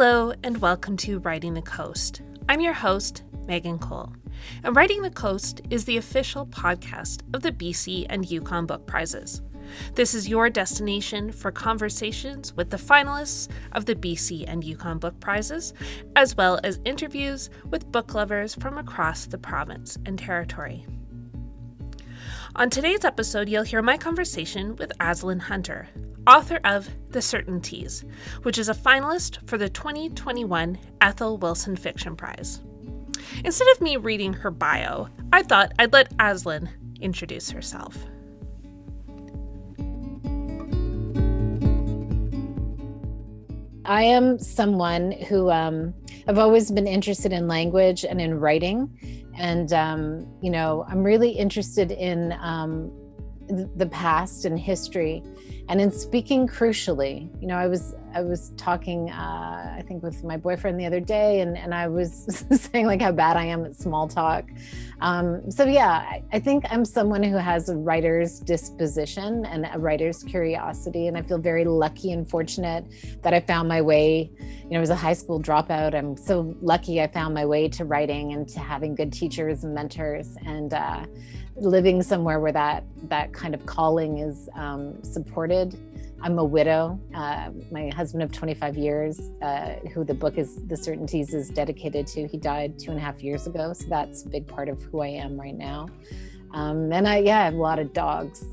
Hello, and welcome to Writing the Coast. I'm your host, Megan Cole. And Writing the Coast is the official podcast of the BC and Yukon Book Prizes. This is your destination for conversations with the finalists of the BC and Yukon Book Prizes, as well as interviews with book lovers from across the province and territory. On today's episode, you'll hear my conversation with Aislinn Hunter, author of The Certainties, which is a finalist for the 2021 Ethel Wilson Fiction Prize. Instead of me reading her bio, I thought I'd let Aislinn introduce herself. I am someone who um, I've always been interested in language and in writing. And, um, you know, I'm really interested in um, the past and history and in speaking crucially you know i was i was talking uh, i think with my boyfriend the other day and, and i was saying like how bad i am at small talk. Um, so yeah I, I, think i'm someone who has a writer's disposition and a writer's curiosity and i feel very lucky and fortunate that i found my way. You know as a high school dropout. I'm so lucky i found my way to writing and to having good teachers and mentors. And uh, living somewhere where that that kind of calling is um, supported. I'm a widow. Uh, my husband of 25 years, uh, who the book is The Certainties is dedicated to, he died two and a half years ago. So that's a big part of who I am right now. Um, and I, yeah, I have a lot of dogs.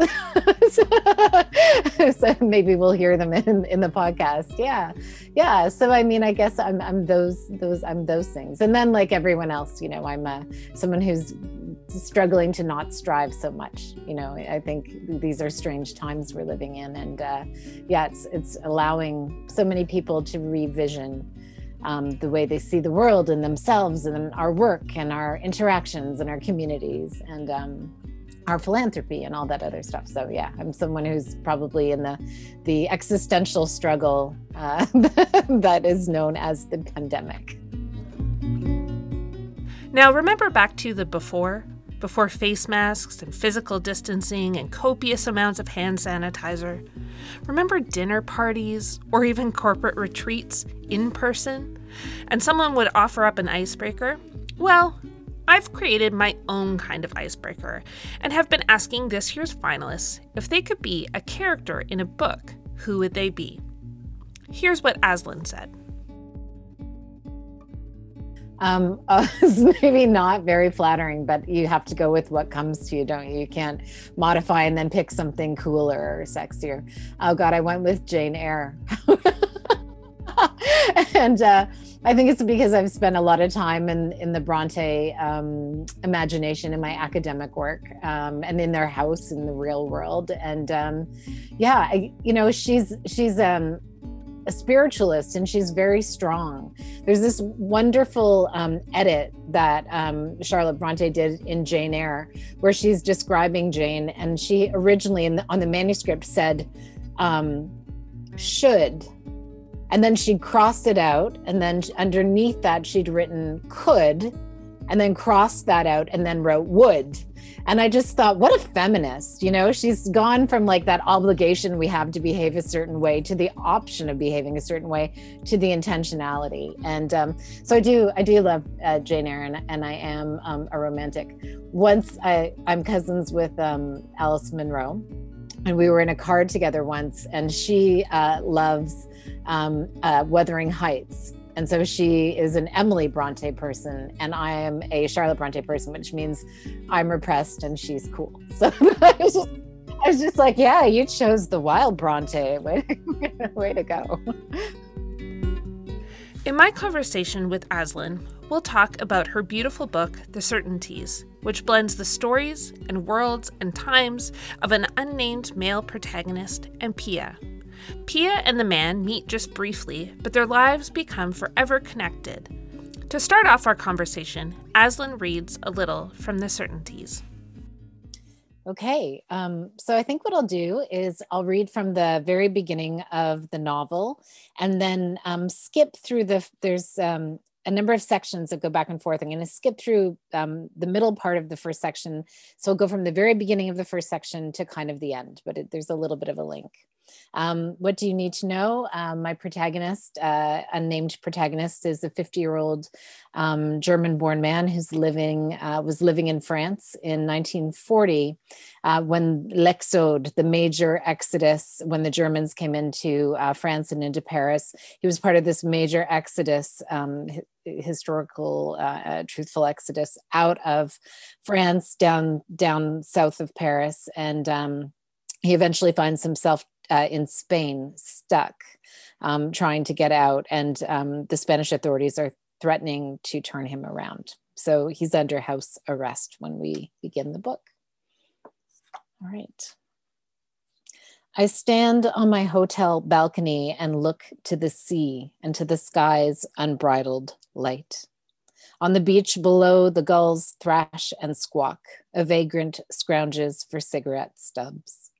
so, so, maybe we'll hear them in, in the podcast. Yeah. Yeah. So, I mean, I guess I'm, I'm those, those, I'm those things. And then like everyone else, you know, I'm a, someone who's struggling to not strive so much. You know, I think these are strange times we're living in. And uh, yeah, it's, it's allowing so many people to revision um, the way they see the world and themselves and our work and our interactions and our communities and um, our philanthropy and all that other stuff. So yeah, I'm someone who's probably in the the existential struggle uh, that is known as the pandemic. Now remember back to the before before face masks and physical distancing and copious amounts of hand sanitizer. Remember dinner parties or even corporate retreats in person? And someone would offer up an icebreaker? Well, I've created my own kind of icebreaker and have been asking this year's finalists if they could be a character in a book, who would they be? Here's what Aislinn said um, uh, maybe not very flattering, but you have to go with what comes to you, don't you? You can't modify and then pick something cooler or sexier. Oh God, I went with Jane Eyre. and uh, I think it's because I've spent a lot of time in in the Bronte um, imagination in my academic work um, and in their house in the real world. And um, yeah, I, you know, she's she's um, a spiritualist and she's very strong. There's this wonderful um, edit that um, Charlotte Bronte did in Jane Eyre, where she's describing Jane, and she originally the, on the manuscript said um, should, and then she crossed it out, and then underneath that she'd written could, and then crossed that out, and then wrote would and I just thought, what a feminist, you know, she's gone from like that obligation we have to behave a certain way to the option of behaving a certain way to the intentionality. And um, so I do, I do love uh, Jane Eyre and, I am um, a romantic. Once I, I'm cousins with um, Alice Munro and we were in a car together once and she uh, loves um, uh, Wuthering Heights and so she is an Emily Bronte person, and I am a Charlotte Bronte person, which means I'm repressed and she's cool. So I was just, I was just like, yeah, you chose the wild Bronte. Way, way to go. In my conversation with Aislinn, we'll talk about her beautiful book, The Certainties, which blends the stories and worlds and times of an unnamed male protagonist and Pia, Pia and the man meet just briefly, but their lives become forever connected. To start off our conversation, Aislinn reads a little from The Certainties. Okay, um, so I think what I'll do is I'll read from the very beginning of the novel and then um, skip through the, there's um, a number of sections that go back and forth. I'm going to skip through um, the middle part of the first section. So I'll go from the very beginning of the first section to kind of the end, but it, there's a little bit of a link. Um, what do you need to know? Um, my protagonist, uh, unnamed protagonist, is a 50 year old um, German born man who's living, uh, was living in France in 1940 uh, when L'Exode, the major exodus, when the Germans came into uh, France and into Paris, he was part of this major exodus, um, historical, uh, uh, truthful exodus out of France down, down south of Paris. And um, he eventually finds himself uh, in Spain stuck, um, trying to get out, and um, the Spanish authorities are threatening to turn him around. So he's under house arrest when we begin the book. All right. I stand on my hotel balcony and look to the sea and to the sky's unbridled light. On the beach below, the gulls thrash and squawk. A vagrant scrounges for cigarette stubs.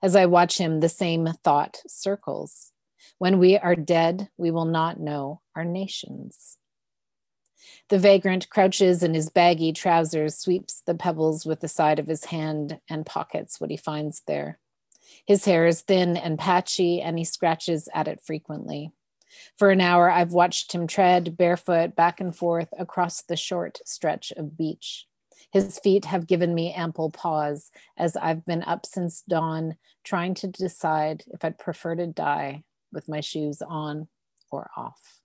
As I watch him, the same thought circles. When we are dead, we will not know our nations. The vagrant crouches in his baggy trousers, sweeps the pebbles with the side of his hand, and pockets what he finds there. His hair is thin and patchy, and he scratches at it frequently. For an hour, I've watched him tread barefoot back and forth across the short stretch of beach. His feet have given me ample pause as I've been up since dawn, trying to decide if I'd prefer to die with my shoes on or off.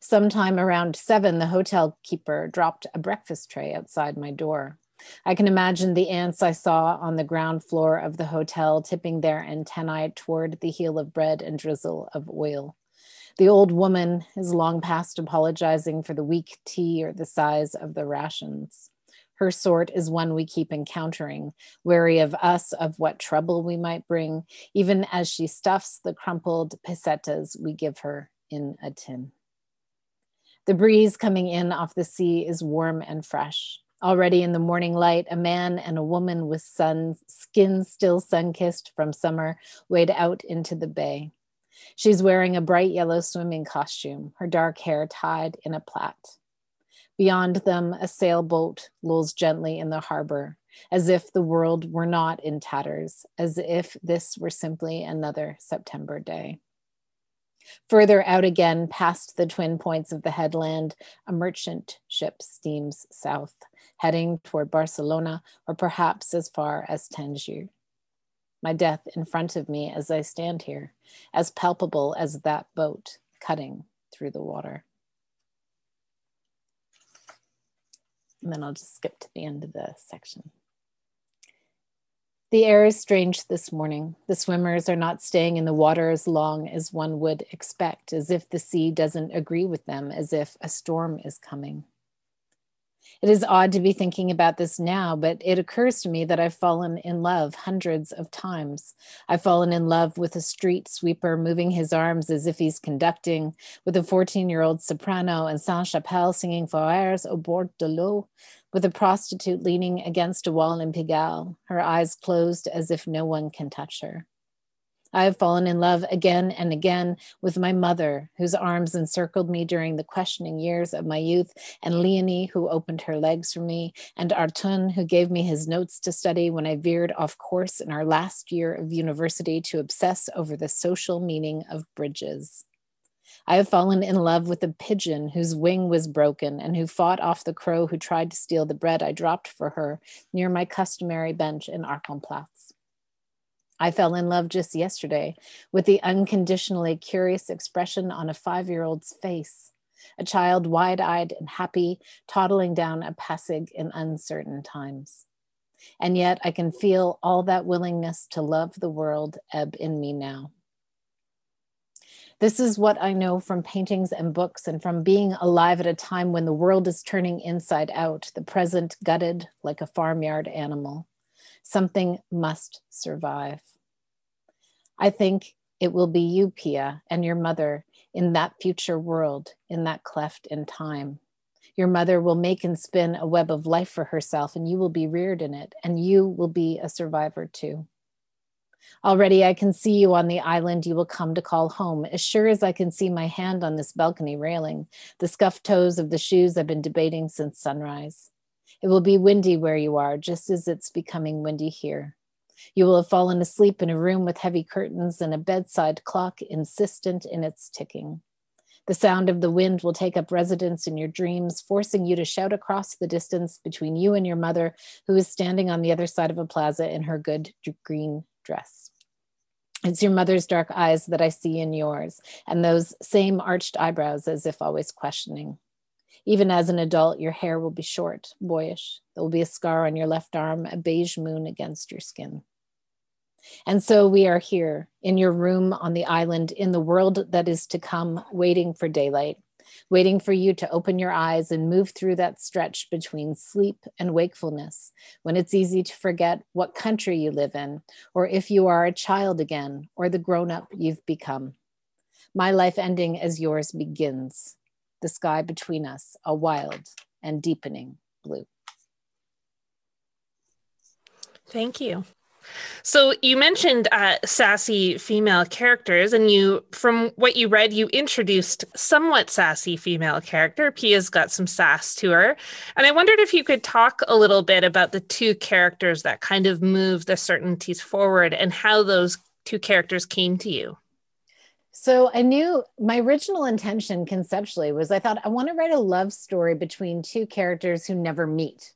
Sometime around seven, the hotel keeper dropped a breakfast tray outside my door. I can imagine the ants I saw on the ground floor of the hotel tipping their antennae toward the heel of bread and drizzle of oil. The old woman is long past apologizing for the weak tea or the size of the rations. Her sort is one we keep encountering, wary of us of what trouble we might bring, even as she stuffs the crumpled pesetas we give her in a tin. The breeze coming in off the sea is warm and fresh. Already in the morning light, a man and a woman with sun, skin still sun kissed from summer wade out into the bay. She's wearing a bright yellow swimming costume, her dark hair tied in a plait. Beyond them, a sailboat lolls gently in the harbor, as if the world were not in tatters, as if this were simply another September day. Further out again, past the twin points of the headland, a merchant ship steams south, heading toward Barcelona or perhaps as far as Tangier my death in front of me as I stand here, as palpable as that boat cutting through the water. And then I'll just skip to the end of the section. The air is strange this morning. The swimmers are not staying in the water as long as one would expect, as if the sea doesn't agree with them, as if a storm is coming. It is odd to be thinking about this now, but it occurs to me that I've fallen in love hundreds of times. I've fallen in love with a street sweeper moving his arms as if he's conducting, with a 14 year old soprano and Sainte-Chapelle singing Foires au bord de l'eau, with a prostitute leaning against a wall in Pigalle, her eyes closed as if no one can touch her. I have fallen in love again and again with my mother, whose arms encircled me during the questioning years of my youth, and Leonie, who opened her legs for me, and Artun, who gave me his notes to study when I veered off course in our last year of university to obsess over the social meaning of bridges. I have fallen in love with a pigeon whose wing was broken and who fought off the crow who tried to steal the bread I dropped for her near my customary bench in Arkenplatz. I fell in love just yesterday with the unconditionally curious expression on a five year old's face, a child wide eyed and happy, toddling down a passage in uncertain times. And yet I can feel all that willingness to love the world ebb in me now. This is what I know from paintings and books and from being alive at a time when the world is turning inside out, the present gutted like a farmyard animal. Something must survive. I think it will be you, Pia, and your mother in that future world, in that cleft in time. Your mother will make and spin a web of life for herself, and you will be reared in it, and you will be a survivor too. Already I can see you on the island you will come to call home, as sure as I can see my hand on this balcony railing, the scuffed toes of the shoes I've been debating since sunrise. It will be windy where you are, just as it's becoming windy here. You will have fallen asleep in a room with heavy curtains and a bedside clock insistent in its ticking. The sound of the wind will take up residence in your dreams, forcing you to shout across the distance between you and your mother, who is standing on the other side of a plaza in her good green dress. It's your mother's dark eyes that I see in yours, and those same arched eyebrows as if always questioning. Even as an adult, your hair will be short, boyish. There will be a scar on your left arm, a beige moon against your skin. And so we are here in your room on the island in the world that is to come, waiting for daylight, waiting for you to open your eyes and move through that stretch between sleep and wakefulness, when it's easy to forget what country you live in, or if you are a child again, or the grown up you've become. My life ending as yours begins, the sky between us, a wild and deepening blue. Thank you. So you mentioned uh, sassy female characters, and you, from what you read, you introduced somewhat sassy female character. Pia's got some sass to her, and I wondered if you could talk a little bit about the two characters that kind of move the certainties forward, and how those two characters came to you. So I knew my original intention conceptually was I thought I want to write a love story between two characters who never meet.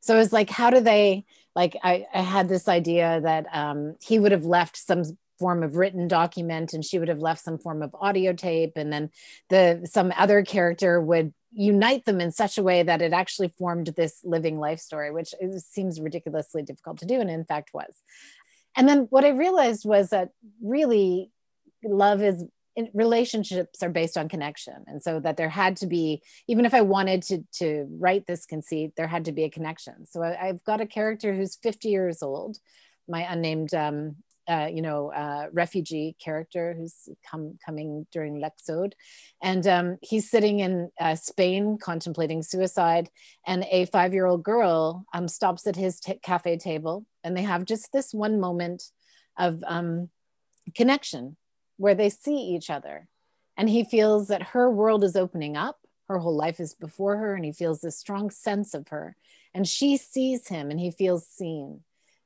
So it was like, how do they like I, I had this idea that um, he would have left some form of written document and she would have left some form of audio tape and then the some other character would unite them in such a way that it actually formed this living life story which seems ridiculously difficult to do and in fact was and then what i realized was that really love is relationships are based on connection. And so that there had to be even if i wanted to to write this conceit there had to be a connection. So I, have got a character who's 50 years old my unnamed um, uh, you know uh, refugee character who's come coming during l'exode and um, he's sitting in uh, spain contemplating suicide and a five year old girl um, stops at his t- cafe table and they have just this one moment of um, connection where they see each other. And he feels that her world is opening up, her whole life is before her, and he feels this strong sense of her. And she sees him and he feels seen.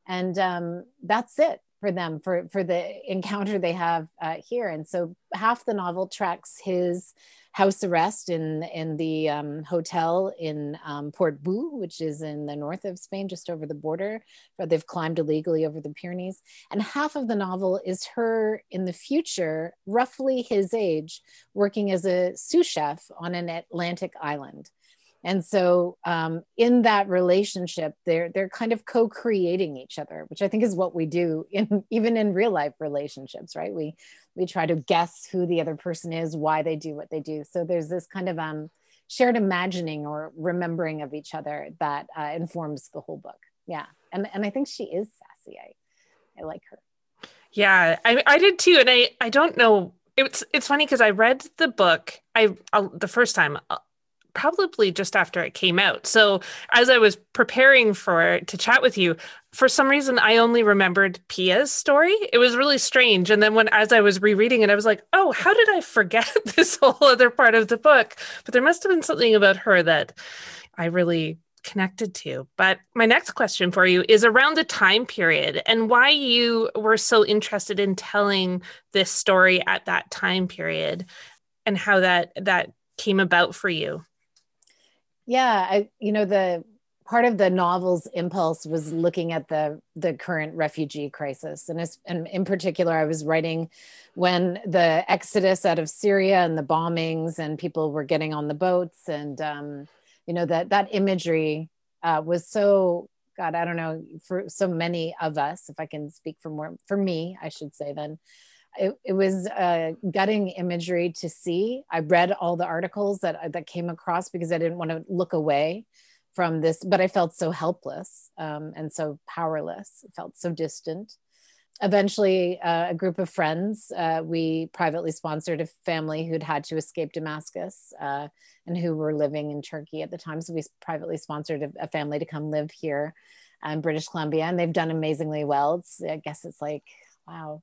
And um, that's it for them for for the encounter they have uh, here and so half the novel tracks his house arrest in in the um, hotel in um, Portbou, which is in the north of Spain, just over the border. But they've climbed illegally over the Pyrenees, and half of the novel is her in the future, roughly his age, working as a sous chef on an Atlantic island and so um, in that relationship they're they're kind of co-creating each other which i think is what we do in even in real life relationships right? We we try to guess who the other person is why they do what they do. So there's this kind of um, shared imagining or remembering of each other that uh, informs the whole book. Yeah. And and i think she is sassy. I i like her. Yeah. I, I did too. And i i don't know it's it's funny because I read the book I uh, the first time uh, probably just after it came out. So as I was preparing for to chat with you, for some reason I only remembered Pia's story. It was really strange. And then when as I was rereading it, I was like, oh, how did I forget this whole other part of the book? But there must have been something about her that I really connected to. But my next question for you is around the time period and why you were so interested in telling this story at that time period and how that that came about for you yeah I, you know the part of the novel's impulse was looking at the the current refugee crisis. And, as, and in particular i was writing when the exodus out of syria and the bombings and people were getting on the boats and um, you know that that imagery uh, was so god i don't know for so many of us if i can speak for more for me i should say then it, it was uh, gutting imagery to see. I read all the articles that that came across because I didn't want to look away from this, but I felt so helpless um, and so powerless. Felt so distant. Eventually, uh, a group of friends, uh, we privately sponsored a family who'd had to escape Damascus uh, and who were living in Turkey at the time. So we privately sponsored a, a family to come live here in British Columbia, and they've done amazingly well. It's, I guess it's like, wow,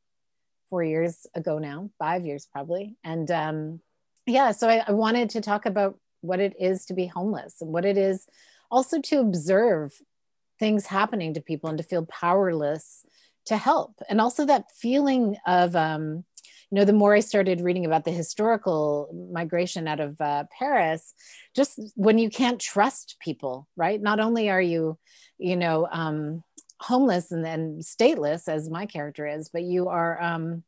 four years ago now, five years probably. And um, yeah, so I, I wanted to talk about what it is to be homeless and what it is also to observe things happening to people and to feel powerless to help and also that feeling of um, you know the more i started reading about the historical migration out of uh, paris just when you can't trust people right not only are you you know um, homeless and then stateless as my character is but you are um,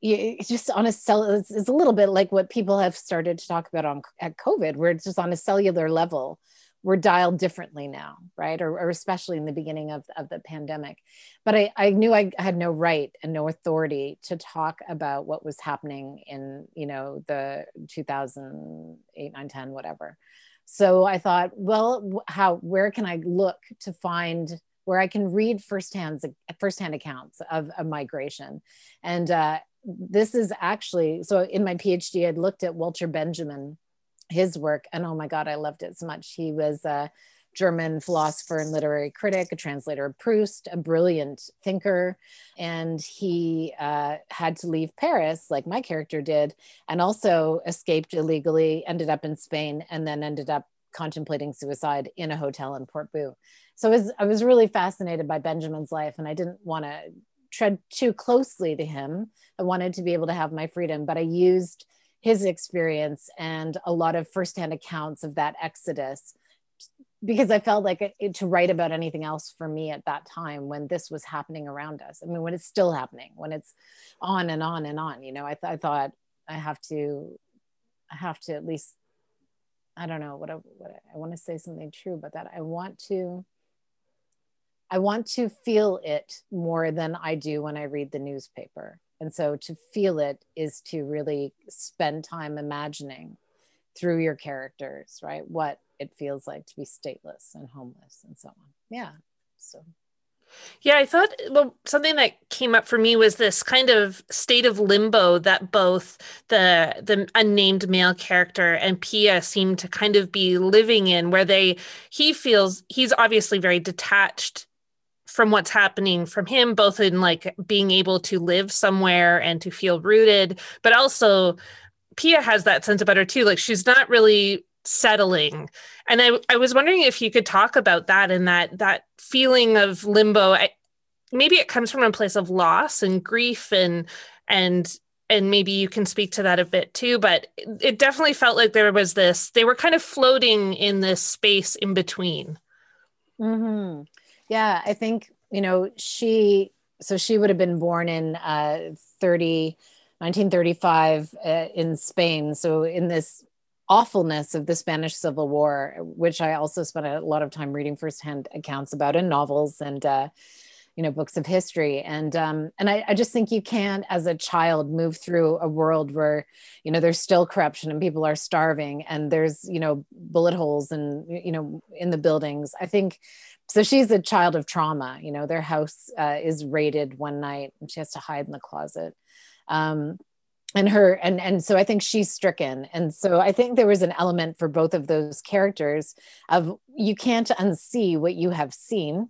it's just on a cell it's, it's, a little bit like what people have started to talk about on at covid where it's just on a cellular level we're dialed differently now right? Or, or especially in the beginning of, of the pandemic. But I, I knew i had no right and no authority to talk about what was happening in you know the 2008 9 10 whatever. So i thought well how where can i look to find where I can read firsthand firsthand accounts of, a migration, and uh, this is actually so in my PhD, I'd looked at Walter Benjamin, his work, and oh my God, I loved it so much. He was a German philosopher and literary critic, a translator of Proust, a brilliant thinker, and he uh, had to leave Paris, like my character did, and also escaped illegally, ended up in Spain, and then ended up contemplating suicide in a hotel in Port Portbou. So I was, I was really fascinated by Benjamin's life, and I didn't want to tread too closely to him. I wanted to be able to have my freedom, but I used his experience and a lot of firsthand accounts of that exodus because I felt like it, to write about anything else for me at that time when this was happening around us. I mean, when it's still happening, when it's on and on and on, you know, I, th- I thought I have to, I have to at least, I don't know what I, what I, I want to say something true about that. I want to, I want to feel it more than I do when I read the newspaper. And so to feel it is to really spend time imagining through your characters, right? What it feels like to be stateless and homeless and so on. Yeah. So yeah, I thought well something that came up for me was this kind of state of limbo that both the the unnamed male character and Pia seem to kind of be living in where they he feels he's obviously very detached from what's happening from him both in like being able to live somewhere and to feel rooted but also pia has that sense about her too like she's not really settling. And i i was wondering if you could talk about that and that that feeling of limbo. I, maybe it comes from a place of loss and grief and and and maybe you can speak to that a bit too but it definitely felt like there was this they were kind of floating in this space in between. Mm-hmm. Yeah, I think, you know, she, so she would have been born in uh, 30, 1935 uh, in Spain. So in this awfulness of the Spanish Civil War, which I also spent a lot of time reading firsthand accounts about in novels and, uh, you know, books of history. And, um, and I, I just think you can't, as a child, move through a world where, you know, there's still corruption and people are starving and there's, you know, bullet holes and, you know, in the buildings. I think, so she's a child of trauma you know their house uh, is raided one night and she has to hide in the closet um, and her and and so i think she's stricken and so i think there was an element for both of those characters of you can't unsee what you have seen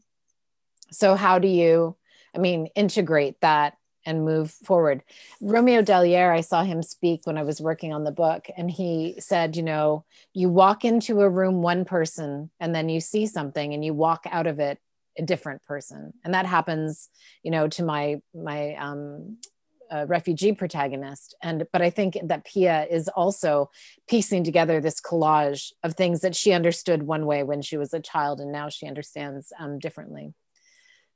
so how do you i mean integrate that and move forward. Romeo Dallaire, I saw him speak when I was working on the book, and he said, you know, you walk into a room one person and then you see something and you walk out of it a different person. And that happens, you know, to my my um uh, refugee protagonist and but i think that pia is also piecing together this collage of things that she understood one way when she was a child and now she understands um, differently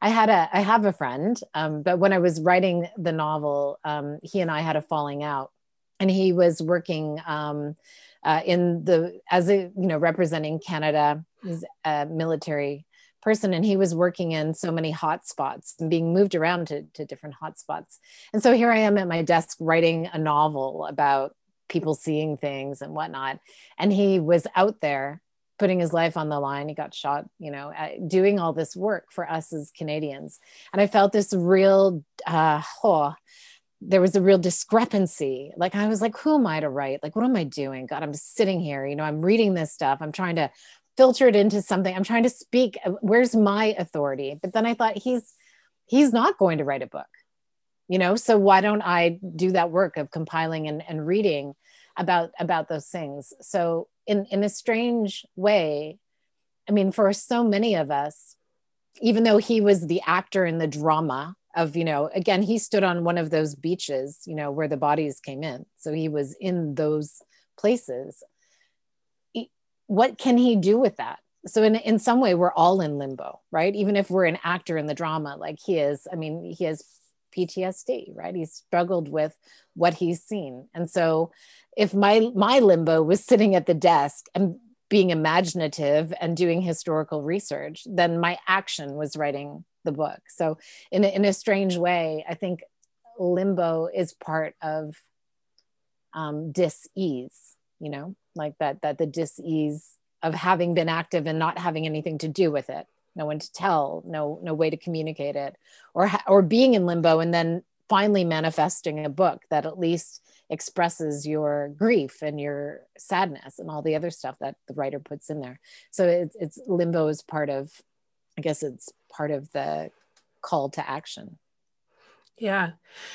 I had a I have a friend, um, but when I was writing the novel, um, he and I had a falling out, and he was working um, uh, in the as a you know representing Canada. He's a military person, and he was working in so many hot spots and being moved around to, to different hot spots. And so here I am at my desk writing a novel about people seeing things and whatnot, and he was out there putting his life on the line. He got shot, you know, doing all this work for us as Canadians. And I felt this real, uh, oh, there was a real discrepancy. Like I was like, who am I to write? Like, what am I doing? God, I'm sitting here, you know, I'm reading this stuff. I'm trying to filter it into something. I'm trying to speak. Where's my authority? But then I thought he's he's not going to write a book, you know. So why don't I do that work of compiling and, and reading about about those things? So in in a strange way i mean for so many of us even though he was the actor in the drama of you know again he stood on one of those beaches you know where the bodies came in. So he was in those places. What can he do with that? So in, in some way we're all in limbo right? Even if we're an actor in the drama like he is i mean he has ptsd right? He's struggled with what he's seen. And so if my my limbo was sitting at the desk and being imaginative and doing historical research then my action was writing the book. So in a, in a strange way i think limbo is part of um, dis-ease you know like that that the dis-ease of having been active and not having anything to do with it. No one to tell no no way to communicate it. Or or being in limbo and then finally manifesting a book that at least expresses your grief and your sadness and all the other stuff that the writer puts in there. So it's, it's limbo is part of i guess it's part of the call to action. Yeah.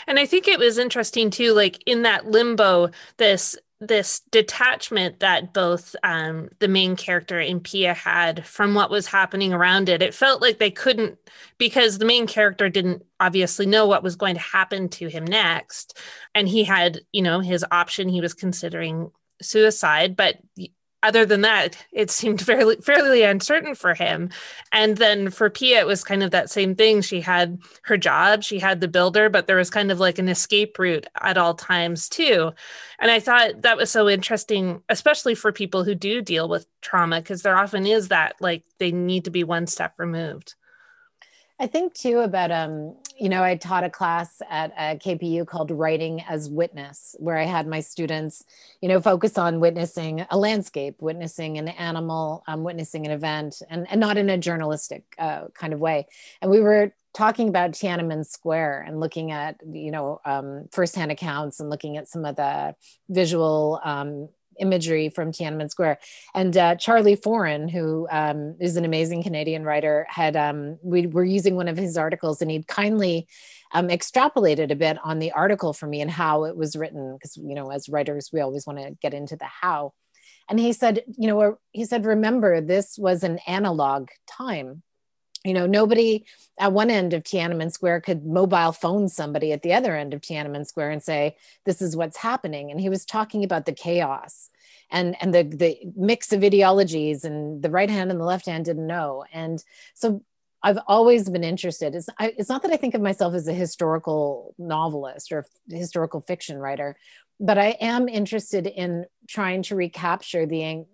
And i think it was interesting too like in that limbo this this detachment that both um, the main character and Pia had from what was happening around it. It felt like they couldn't, because the main character didn't obviously know what was going to happen to him next. And he had, you know, his option, he was considering suicide, but other than that, it seemed fairly fairly uncertain for him. And then for Pia, it was kind of that same thing. She had her job, she had the builder, but there was kind of like an escape route at all times too. And I thought that was so interesting, especially for people who do deal with trauma, because there often is that like they need to be one step removed. I think too about um, you know, I taught a class at a KPU called Writing as Witness, where I had my students, you know, focus on witnessing a landscape, witnessing an animal, um, witnessing an event, and and not in a journalistic uh, kind of way. And we were talking about Tiananmen Square and looking at you know um, firsthand accounts and looking at some of the visual um, imagery from Tiananmen Square. And uh, Charlie Foran, who um, is an amazing Canadian writer, had um, we were using one of his articles, and he'd kindly um, extrapolated a bit on the article for me and how it was written, because you know, as writers, we always want to get into the how. And he said, you know, he said, remember, this was an analog time you know, nobody at one end of Tiananmen Square could mobile phone somebody at the other end of Tiananmen Square and say, "This is what's happening." And he was talking about the chaos and and the the mix of ideologies, and the right hand and the left hand didn't know. And so, I've always been interested. It's I, it's not that I think of myself as a historical novelist or historical fiction writer, but I am interested in trying to recapture the.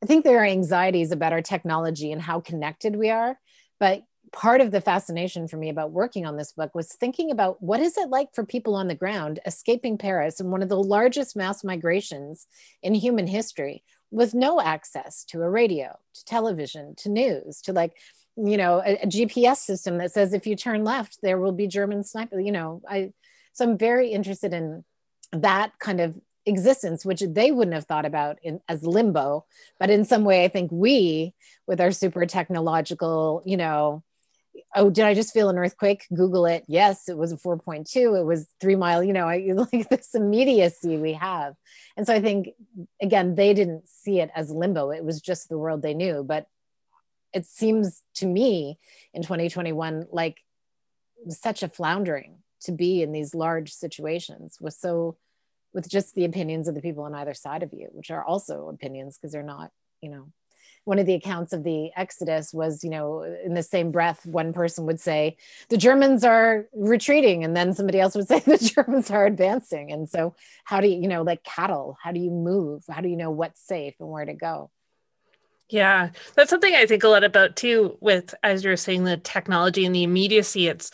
I think there are anxieties about our technology and how connected we are but part of the fascination for me about working on this book was thinking about what is it like for people on the ground escaping Paris in one of the largest mass migrations in human history with no access to a radio, to television, to news, to like, you know, a, a GPS system that says if you turn left, there will be German sniper, you know, I so I'm very interested in that kind of existence, which they wouldn't have thought about in, as limbo. But in some way, I think we, with our super technological, you know, oh, did I just feel an earthquake? Google it. Yes, it was a 4.2. It was three mile, you know, I like this immediacy we have. And so I think, again, they didn't see it as limbo. It was just the world they knew. But it seems to me in 2021 like such a floundering to be in these large situations was so with just the opinions of the people on either side of you, which are also opinions because they're not, you know, one of the accounts of the Exodus was, you know, in the same breath, one person would say, the Germans are retreating. And then somebody else would say, the Germans are advancing. And so, how do you, you know, like cattle, how do you move? How do you know what's safe and where to go? Yeah, that's something I think a lot about too, with, as you're saying, the technology and the immediacy. It's,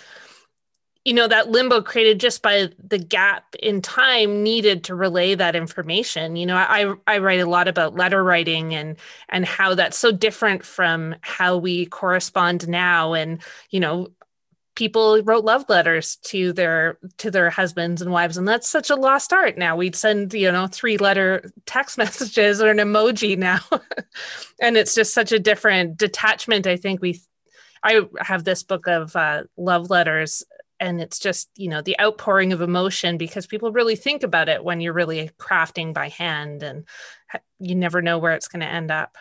you know that limbo created just by the gap in time needed to relay that information. You know i i write a lot about letter writing and and how that's so different from how we correspond now. And you know people wrote love letters to their to their husbands and wives and that's such a lost art now. We'd send you know three letter text messages or an emoji now. And it's just such a different detachment i think. We I have this book of uh, love letters and it's just you know the outpouring of emotion because people really think about it when you're really crafting by hand and you never know where it's going to end up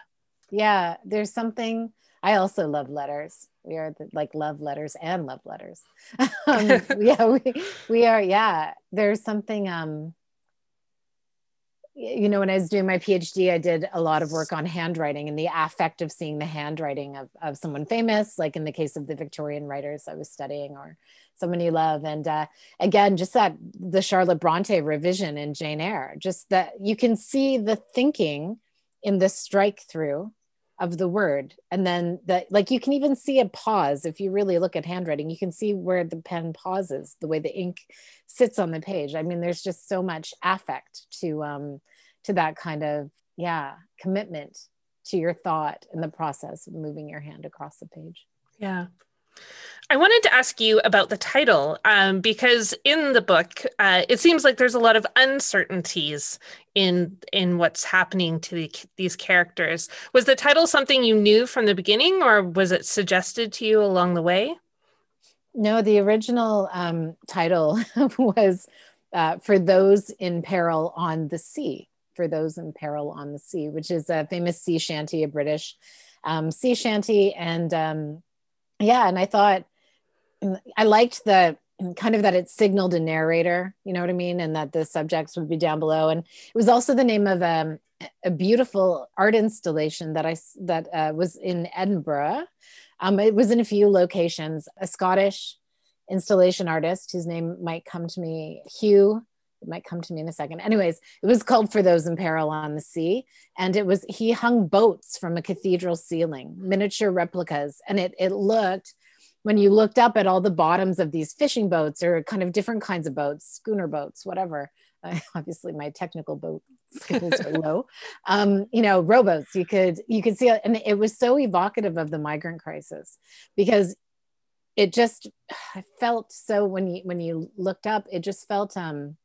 yeah there's something I also love letters. We are the, like love letters and love letters. um, yeah, we, we are. Yeah, there's something. Um, you know, when I was doing my PhD, I did a lot of work on handwriting and the affect of seeing the handwriting of, of someone famous, like in the case of the Victorian writers I was studying, or someone you love. And uh, again, just that the Charlotte Bronte revision in Jane Eyre, just that you can see the thinking in the strike through of the word. And then that like you can even see a pause. If you really look at handwriting you can see where the pen pauses the way the ink sits on the page. I mean there's just so much affect to um to that kind of yeah commitment to your thought in the process of moving your hand across the page. Yeah I wanted to ask you about the title um, because in the book, uh, it seems like there's a lot of uncertainties in in what's happening to the, these characters. Was the title something you knew from the beginning, or was it suggested to you along the way? No, the original um, title was uh, "For Those in Peril on the Sea." For those in peril on the sea, which is a famous sea shanty, a British um, sea shanty, and um, yeah and i thought i liked the kind of that it signaled a narrator you know what i mean and that the subjects would be down below. And it was also the name of um, a beautiful art installation that i that uh, was in edinburgh. Um, it was in a few locations. A scottish installation artist whose name might come to me Hew it might come to me in a second. Anyways, it was called For Those in Peril on the Sea. And it was, he hung boats from a cathedral ceiling, miniature replicas. And it, it looked, when you looked up at all the bottoms of these fishing boats or kind of different kinds of boats, schooner boats, whatever. Uh, obviously, my technical boat skills are low. Um, you know, rowboats. You could you could see, and it was so evocative of the migrant crisis because it just I felt so when you when you looked up, it just felt um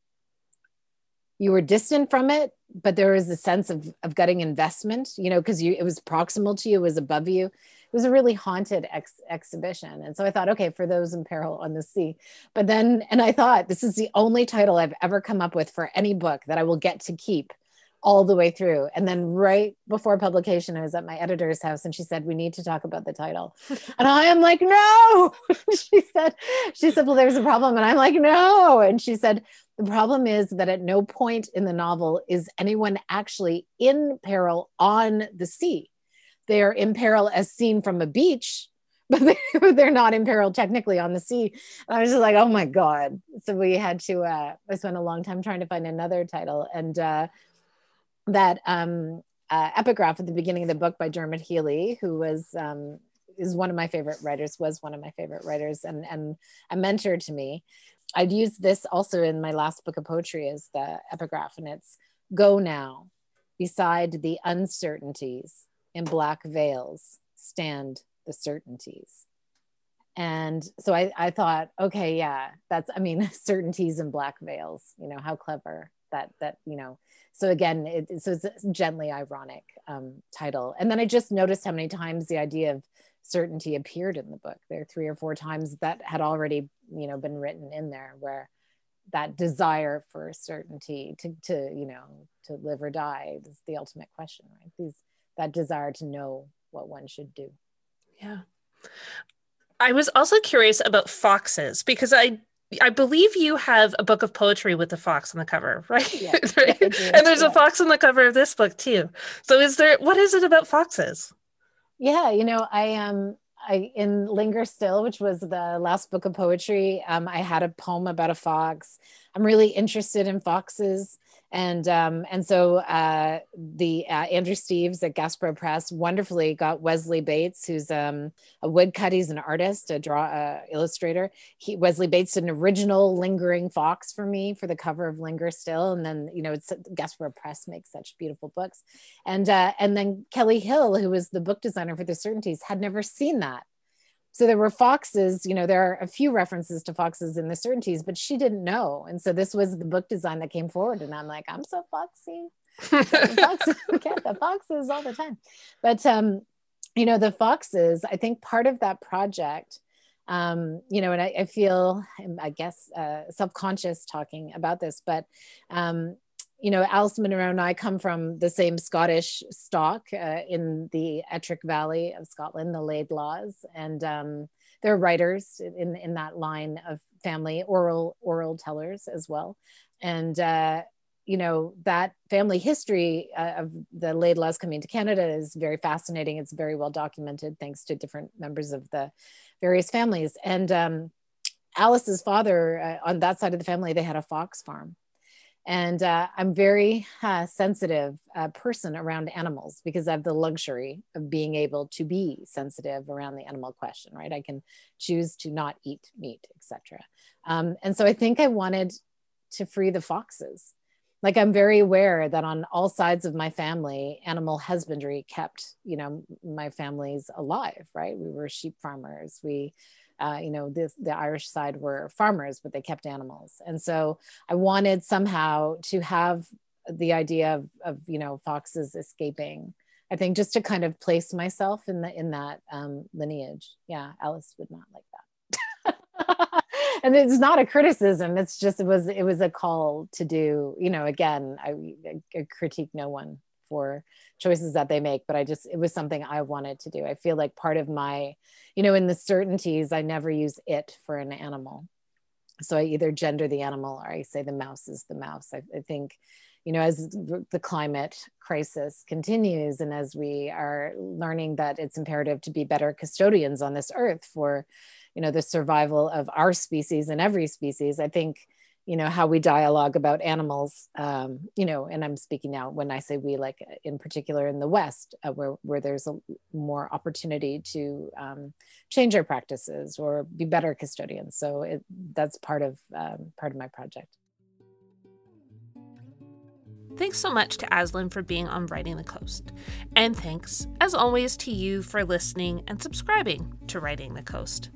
you were distant from it but there was a sense of of getting investment you know because you it was proximal to you it was above you it was a really haunted ex- exhibition and so i thought okay for those in peril on the sea but then and i thought this is the only title i've ever come up with for any book that i will get to keep all the way through. And then right before publication, I was at my editor's house and she said, We need to talk about the title. and I am like, No. she said, She said, Well, there's a problem. And I'm like, No. And she said, The problem is that at no point in the novel is anyone actually in peril on the sea. They are in peril as seen from a beach, but they're not in peril technically on the sea. And I was just like, oh my God. So we had to, uh, I spent a long time trying to find another title. And uh, that um, uh, epigraph at the beginning of the book by Dermot Healy, who was um, is one of my favorite writers, was one of my favorite writers, and and a mentor to me. I'd use this also in my last book of poetry as the epigraph, and it's "Go now, beside the uncertainties in black veils stand the certainties." And so I, I thought, okay, yeah, that's I mean, certainties in black veils. You know how clever that that you know so again it, so it's a gently ironic um, title and then i just noticed how many times the idea of certainty appeared in the book there are three or four times that had already you know been written in there where that desire for certainty to, to you know to live or die is the ultimate question right these that desire to know what one should do yeah I was also curious about foxes because I I believe you have a book of poetry with a fox on the cover, right? Yeah, right? And there's yeah. a fox on the cover of this book too. So is there what is it about foxes? Yeah, you know, I um I in Linger Still, which was the last book of poetry, um, I had a poem about a fox. I'm really interested in foxes and um, and so uh, the uh, Andrew Steeves at Gaspereau Press wonderfully got Wesley Bates, who's um, a woodcut. He's an artist, a draw uh, illustrator. He, Wesley Bates did an original lingering fox for me for the cover of Linger Still, and then you know it's Gaspereau Press makes such beautiful books, and uh, and then Kelly Hill, who was the book designer for the Certainties, had never seen that so there were foxes you know there are a few references to foxes in the certainties but she didn't know. And so this was the book design that came forward and i'm like i'm so foxy. Foxes, get the foxes all the time. But um you know the foxes i think part of that project um, you know, and I, I feel, I guess, uh, self-conscious talking about this, but um, you know, Alice Munro and I come from the same Scottish stock uh, in the Ettrick Valley of Scotland, the Laidlaws, and um, they're writers in in that line of family, oral oral tellers as well, and uh, you know that family history uh, of the Laidlaws coming to Canada is very fascinating. It's very well documented thanks to different members of the various families, and um, Alice's father uh, on that side of the family they had a fox farm and uh, i'm very uh, sensitive uh, person around animals because i have the luxury of being able to be sensitive around the animal question right? I can choose to not eat meat etc um, and so i think i wanted to free the foxes. Like i'm very aware that on all sides of my family animal husbandry kept you know my families alive right? We were sheep farmers. We uh, you know, this, the Irish side were farmers, but they kept animals. And so I wanted somehow to have the idea of, of you know, foxes escaping. I think just to kind of place myself in the in that um, lineage. Yeah, Alice would not like that. and it's not a criticism. It's just it was it was a call to do. You know, again, I, I critique no one for choices that they make but i just it was something i wanted to do. I feel like part of my you know in the certainties i never use it for an animal. So i either gender the animal or i say the mouse is the mouse. I, I think you know as the climate crisis continues and as we are learning that it's imperative to be better custodians on this earth for you know the survival of our species and every species i think you know how we dialogue about animals um, you know and i'm speaking now when i say we like in particular in the west uh, where, where there's a more opportunity to um, change our practices or be better custodians so it, that's part of um, part of my project Thanks so much to Aislinn for being on Writing the Coast. And thanks, as always, to you for listening and subscribing to Writing the Coast.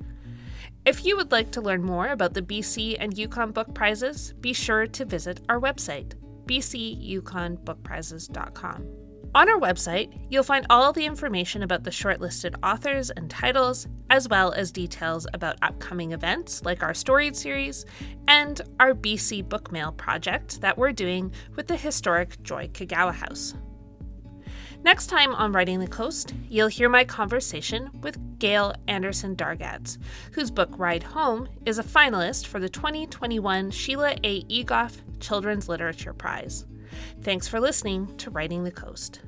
If you would like to learn more about the BC and Yukon Book Prizes, be sure to visit our website, bcyukonbookprizes.com. On our website, you'll find all the information about the shortlisted authors and titles, as well as details about upcoming events like our storied series and our BC Book Mail project that we're doing with the historic Joy Kogawa House. Next time on Writing the Coast, you'll hear my conversation with Gail Anderson Dargatz, whose book Ride Home is a finalist for the 2021 Sheila A. Egoff Children's Literature Prize. Thanks for listening to Writing the Coast.